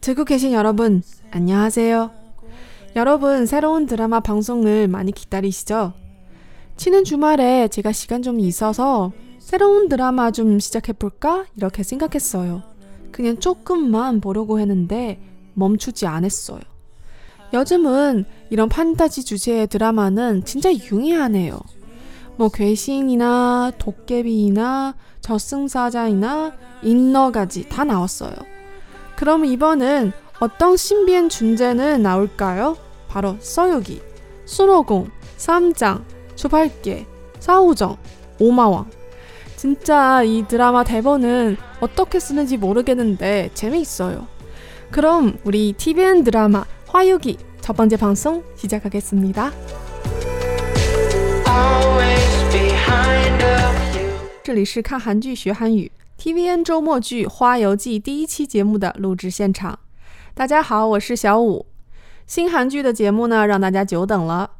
듣고 계신 여러분, 안녕하세요. 여러분, 새로운 드라마 방송을 많이 기다리시죠? 치는 주말에 제가 시간 좀 있어서 새로운 드라마 좀 시작해볼까? 이렇게 생각했어요. 그냥 조금만 보려고 했는데 멈추지 않았어요. 요즘은 이런 판타지 주제의 드라마는 진짜 유의하네요. 뭐 괴신이나 도깨비나 저승사자이나 인너가지 다 나왔어요. 그럼 이번은 어떤 신비한 존재는 나올까요? 바로 서유기, 순호공, 쌈장, 주발계, 사우정, 오마왕. 진짜 이 드라마 대본은 어떻게 쓰는지 모르겠는데 재미있어요. 그럼 우리 TVN 드라마 화유기 첫 번째 방송 시작하겠습니다. 这里是看韩剧学韩语 TVN 周末剧《花游记》第一期节目的录制现场。大家好，我是小五。新韩剧的节目呢，让大家久等了。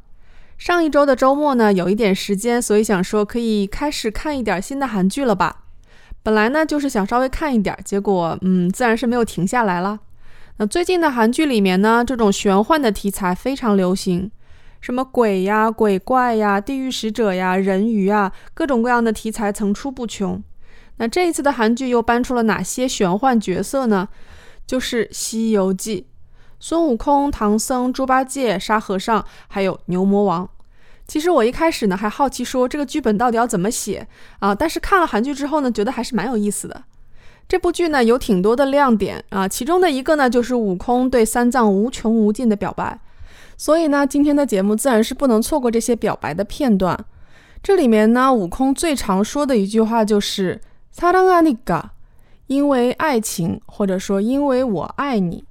上一周的周末呢，有一点时间，所以想说可以开始看一点新的韩剧了吧。本来呢，就是想稍微看一点，结果嗯，自然是没有停下来了。那最近的韩剧里面呢，这种玄幻的题材非常流行。什么鬼呀、鬼怪呀、地狱使者呀、人鱼啊，各种各样的题材层出不穷。那这一次的韩剧又搬出了哪些玄幻角色呢？就是《西游记》，孙悟空、唐僧、猪八戒、沙和尚，还有牛魔王。其实我一开始呢还好奇说这个剧本到底要怎么写啊，但是看了韩剧之后呢，觉得还是蛮有意思的。这部剧呢有挺多的亮点啊，其中的一个呢就是悟空对三藏无穷无尽的表白。所以呢，今天的节目自然是不能错过这些表白的片段。这里面呢，悟空最常说的一句话就是“사랑하니 까”，因为爱情，或者说因为我爱你。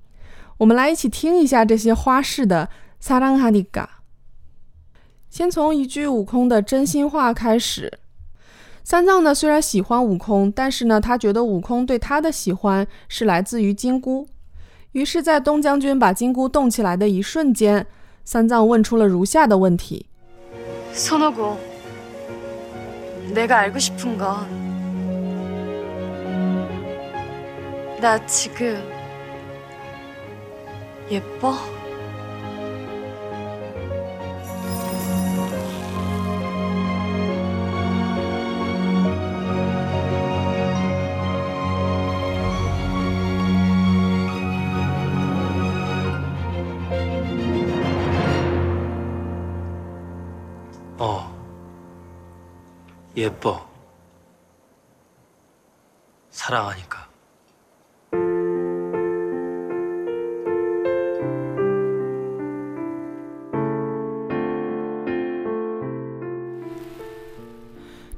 我们来一起听一下这些花式的“사랑하니 까”。先从一句悟空的真心话开始。三藏呢，虽然喜欢悟空，但是呢，他觉得悟空对他的喜欢是来自于金箍。 于是，在东将军把金箍动起来的一瞬间，三藏问出了如下的问题：“孙悟空，내가알고싶은건나지금예뻐？” 예뻐. 사랑하니까.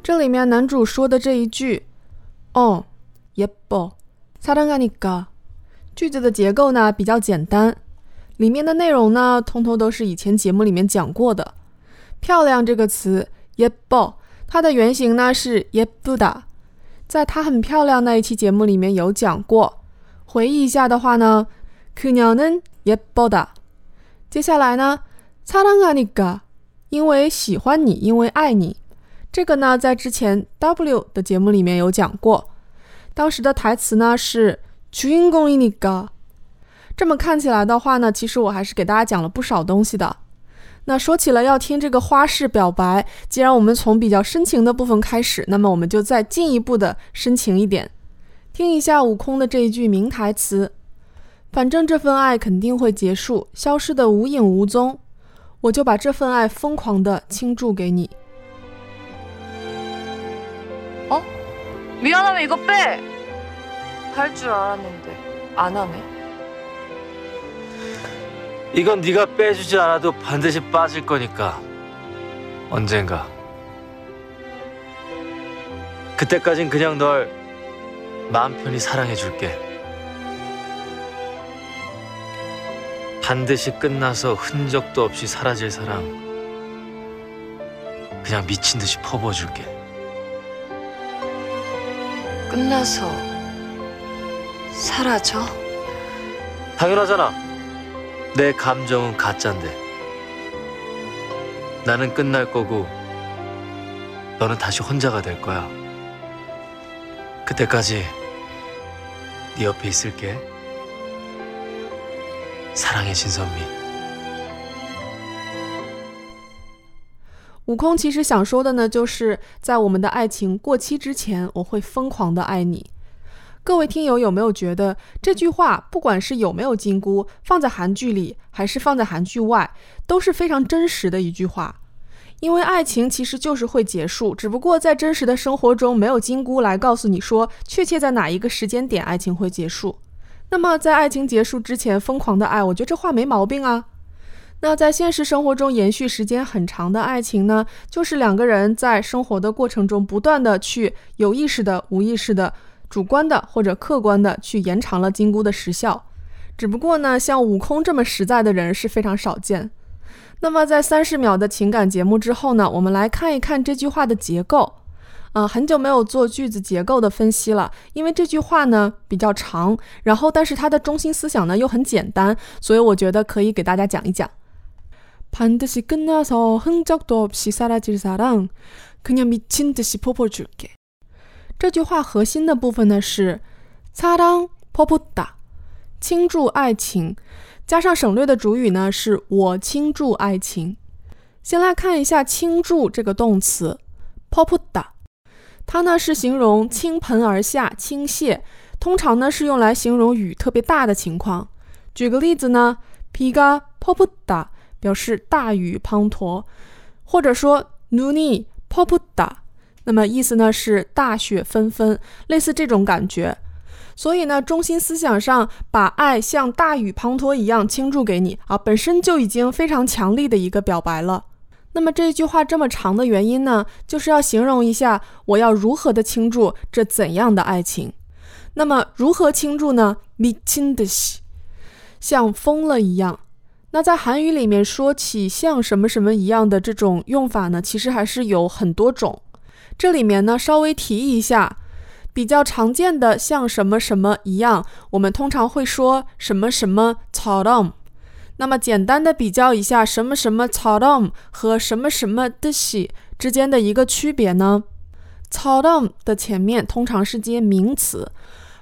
이里面男主说的这一句“哦，예뻐，사랑하니까”， 句子的结构呢比较简单，里面的内容呢通通都是以前节目里面讲过的。 漂亮这个词，예뻐。 它的原型呢是예쁘 다， 在她很漂亮那一期节目里面有讲过。回忆一下的话呢，그녀는예쁘 다。 接下来呢，사랑하니 까， 因为喜欢你，因为爱你。这个呢，在之前 W 的节目里面有讲过。当时的台词呢是주인공이니 까。 这么看起来的话呢，其实我还是给大家讲了不少东西的。 那说起了要听这个花式表白，既然我们从比较深情的部分开始，那么我们就再进一步的深情一点，听一下悟空的这一句名台词：“反正这份爱肯定会结束，消失的无影无踪，我就把这份爱疯狂的倾注给你。”哦，미안하면이거빼할줄알았는데안하네 이건 네가 빼주지 않아도 반드시 빠질 거니까. 언젠가. 그때까진 그냥 널 마음 편히 사랑해 줄게. 반드시 끝나서 흔적도 없이 사라질 사랑 그냥 미친 듯이 퍼부어 줄게. 끝나서 사라져? 당연하잖아 내 감정은 가짠데 나는 끝날 거고 너는 다시 혼자가 될 거야. 그때까지 네 옆에 있을게. 사랑의 신선미. 悟空其实想说的呢，就是在我们的爱情过期之前，我会疯狂的爱你。 各位听友有没有觉得这句话，不管是有没有金箍，放在韩剧里还是放在韩剧外，都是非常真实的一句话？因为爱情其实就是会结束，只不过在真实的生活中没有金箍来告诉你说确切在哪一个时间点爱情会结束。那么在爱情结束之前疯狂的爱，我觉得这话没毛病啊。那在现实生活中延续时间很长的爱情呢，就是两个人在生活的过程中不断的去有意识的、无意识的、主观的或者客观的去延长了金箍的时效。只不过呢，像悟空这么实在的人是非常少见。那么在三十秒的情感节目之后呢，我们来看一看这句话的结构。啊，很久没有做句子结构的分析了，因为这句话呢比较长，然后但是它的中心思想呢又很简单，所以我觉得可以给大家讲一讲。반드시끝나서흔적도없이사라질사랑그냥미친듯이퍼줄게 这句话核心的部分呢是사랑퍼붓 다， 倾注爱情，加上省略的主语呢是我倾注爱情。先来看一下倾注这个动词퍼붓 다。 它呢是形容倾盆而下、倾泻，通常呢是用来形容雨特别大的情况。举个例子呢，비가퍼붓 다， 表示大雨滂沱，或者说눈이퍼붓 다， 那么意思呢是大雪纷纷，类似这种感觉。所以呢，中心思想上把爱像大雨滂沱一样倾注给你啊，本身就已经非常强力的一个表白了。那么这句话这么长的原因呢，就是要形容一下我要如何的倾注这怎样的爱情。那么如何倾注呢？미친듯 이， 像疯了一样。那在韩语里面说起像什么什么一样的这种用法呢，其实还是有很多种。 这里面呢，稍微提一下，比较常见的像什么什么一样，我们通常会说什么什么草动。那么简单的比较一下，什么什么草动和什么什么的西之间的一个区别呢？草动的前面通常是接名词，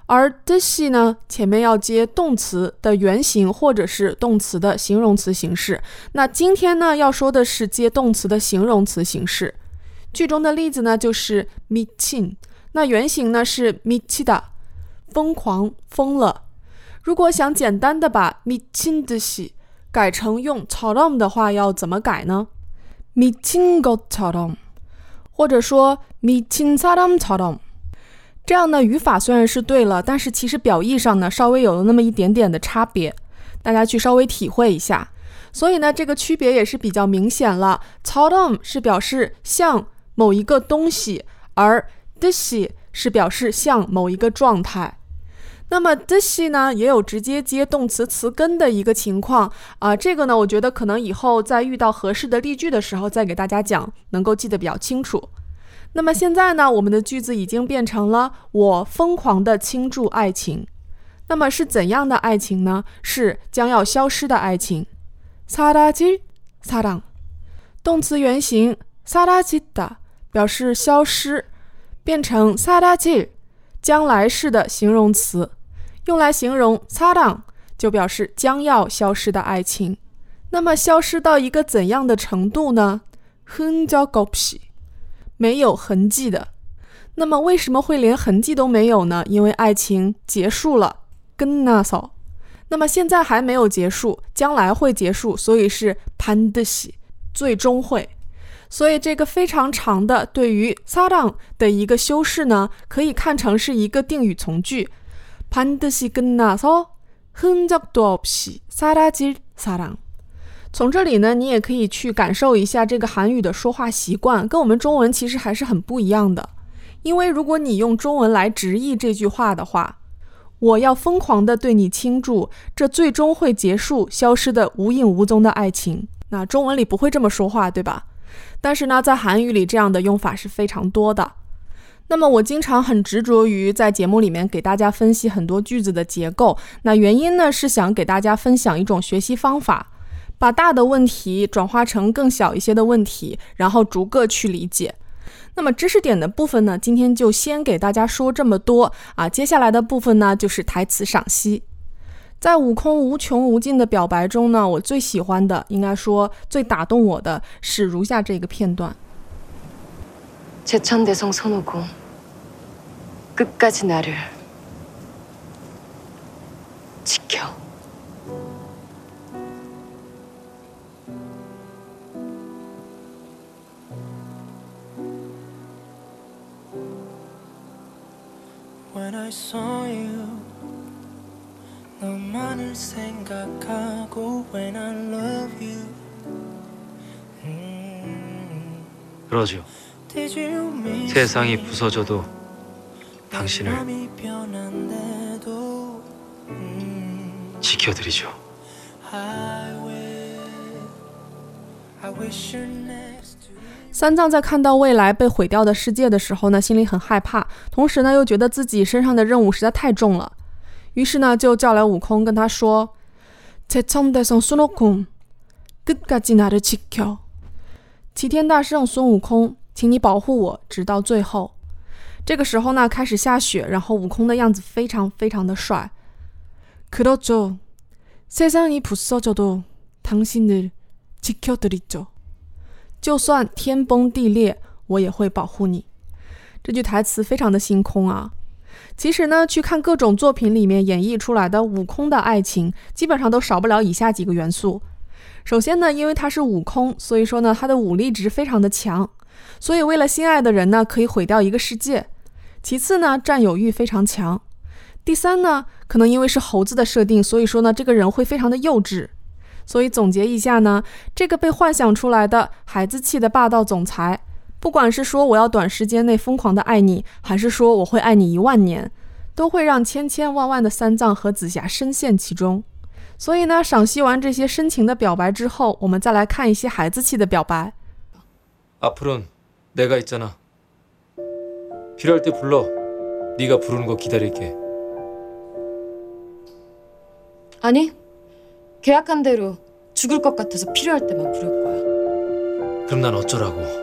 而的西呢前面要接动词的原形或者是动词的形容词形式。那今天呢要说的是接动词的形容词形式。剧中的例子呢就是 m i c h i n 那原型呢是 m i c h i d a 疯狂疯了。如果想简单的把 m i c h i n 的시改成用 c h o r o m 的话，要怎么改呢 m i c h i n g o c h o r o m 或者说 m i c h i n s a r o m c h o r o m 这样的语法虽然是对了，但是其实表意上呢稍微有了那么一点点的差别，大家去稍微体会一下。所以呢，这个区别也是比较明显了。c h o r o m 是表示像。某一个东西，而듯이是表示像某一个状态。那么듯이呢，也有直接接动词词根的一个情况啊。这个呢，我觉得可能以后在遇到合适的例句的时候再给大家讲，能够记得比较清楚。那么现在呢，我们的句子已经变成了我疯狂的倾注爱情。那么是怎样的爱情呢？是将要消失的爱情。사라질사 랑， 动词原形사라지다 表示消失，变成사라질将来式的形容词。用来形容擦랑就表示将要消失的爱情。那么消失到一个怎样的程度呢？흔적없이没有痕迹的。那么为什么会连痕迹都没有呢？因为爱情结束了，끝나서那么现在还没有结束，将来会结束，所以是반드시最终会。 所以这个非常长的对于사랑的一个修饰呢，可以看成是一个定语从句。반드시끝나서흔적도없이사라질사 랑。 从这里呢，你也可以去感受一下这个韩语的说话习惯，跟我们中文其实还是很不一样的。因为如果你用中文来直译这句话的话，我要疯狂的对你倾注这最终会结束、消失的无影无踪的爱情。那中文里不会这么说话，对吧？ 但是呢，在韩语里这样的用法是非常多的。那么我经常很执着于在节目里面给大家分析很多句子的结构。那原因呢是想给大家分享一种学习方法，把大的问题转化成更小一些的问题，然后逐个去理解。那么知识点的部分呢，今天就先给大家说这么多啊。接下来的部分呢，就是台词赏析。在悟空无穷无尽的表白中呢，我最喜欢的，应该说最打动我的是如下这个片段。 제천대성 손오공 끝까지 나를 지켜 When I saw you 너만을 생각하고 When I love you 음, 그러죠. Did you miss 세상이 me? 부서져도 당신을 마음이 변한데도 음, 지켜드리죠. I will I wish you're next to me 三藏在看到未来被毁掉的世界的时候呢，心里很害怕，同时呢又觉得自己身上的任务实在太重了， 于是呢就叫来悟空跟他说：“제천대성孙悟空，끝까지나를지켜。”齐天大圣孙悟空，请你保护我直到最后。这个时候呢，开始下雪，然后悟空的样子非常非常的帅。그렇죠세상이부서져도당신을지켜드리죠。就算天崩地裂，我也会保护你。这句台词非常的星空啊。 其实呢，去看各种作品里面演绎出来的悟空的爱情，基本上都少不了以下几个元素。首先呢，因为他是悟空，所以说呢，他的武力值非常的强，所以为了心爱的人呢，可以毁掉一个世界。其次呢，占有欲非常强。第三呢，可能因为是猴子的设定，所以说呢，这个人会非常的幼稚。所以总结一下呢，这个被幻想出来的孩子气的霸道总裁，不管是说我要短时间内疯狂的爱你，还是说我会爱你一万年，都会让千千万万的三藏和紫霞深陷其中。所以呢，赏析完这些深情的表白之后，我们再来看一些孩子气的表白。 앞으론 내가 있잖아. 필요할 때 불러. 네가 부르는 거 기다릴게. 아니 계약한 대로 죽을 것 같아서 필요할 때만 부를 거야 그럼 난 어쩌라고?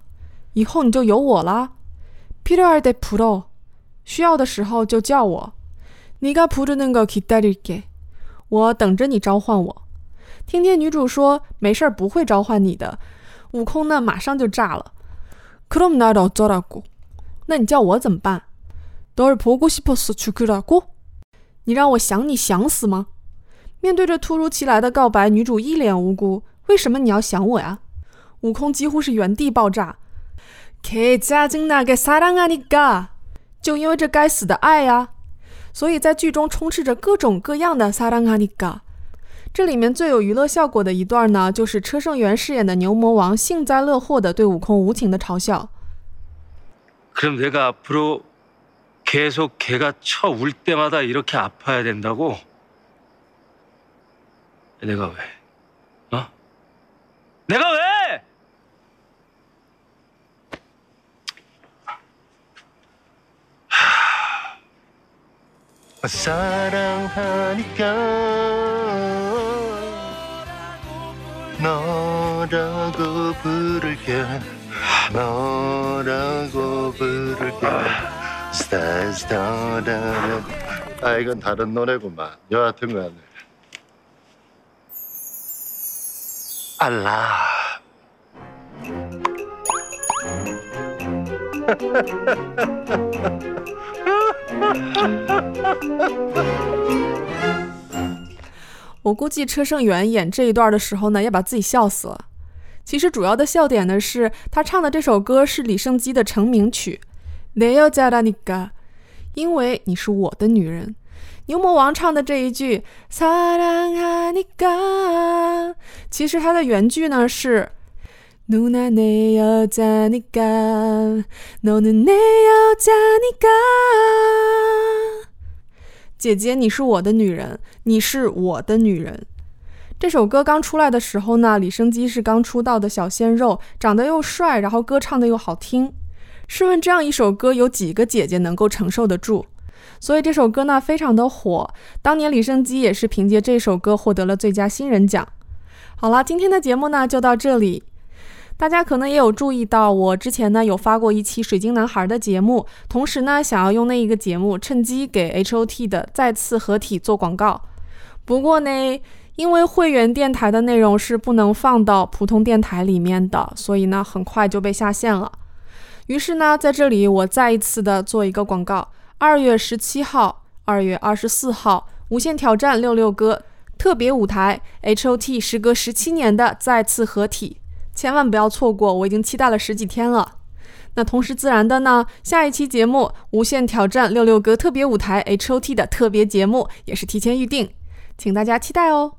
以后你就有我啦。필요할때불러，需要的时候就叫我。네가부르는거기다릴게，我等着你召唤我。听见女主说没事儿不会召唤你的，悟空呢马上就炸了。그럼나를어쩌라고？那你叫我怎么办？널보고싶어서죽으라고？你让我想你想死吗？面对着突如其来的告白，女主一脸无辜。为什么你要想我呀？悟空几乎是原地爆炸。 개짜증나게사랑하니까，就因为这该死的爱呀。所以在剧中充斥着各种各样的사랑하니까。这里面最有娱乐效果的一段呢，就是车胜元饰演的牛魔王幸灾乐祸的对悟空无情的嘲笑。 그럼 내가 앞으로 계속 걔가 쳐 울 때마다 이렇게 아파야 된다고? 내가 왜? 어? 내가 왜? 사랑하니까 너라고 부를게. 너라고 부를게. 스타 스타다 아 이건 다른 노래구만. 여하튼 간에 알라 ” 我估计车胜元演这一段的时候呢，要把自己笑死了。其实主要的笑点呢是他唱的这首歌是李圣基的成名曲《내여자라니까》，因为你是我的女人。牛魔王唱的这一句“사랑하니까”，其实它的原句呢是 누나내여자니까너는내여자니까姐姐，你是我的女人，你是我的女人。这首歌刚出来的时候呢，李生基是刚出道的小鲜肉，长得又帅，然后歌唱的又好听。试问这样一首歌，有几个姐姐能够承受得住？所以这首歌呢，非常的火。当年李生基也是凭借这首歌获得了最佳新人奖。好了，今天的节目呢就到这里。 大家可能也有注意到，我之前呢有发过一期水晶男孩的节目，同时呢想要用那一个节目趁机给 H O T 的再次合体做广告。不过呢，因为会员电台的内容是不能放到普通电台里面的，所以呢很快就被下线了。于是呢，在这里我再一次的做一个广告：二月十七号、二月二十四号，《无限挑战六六歌》特别舞台，H O T 时隔十七年的再次合体。千万不要错过，我已经期待了十几天了。那同时自然的呢，下一期节目《无限挑战六六哥特别舞台 H O T 的特别节目也是提前预定，请大家期待哦。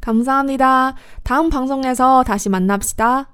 감사합니다。다음방송에서다시만납시다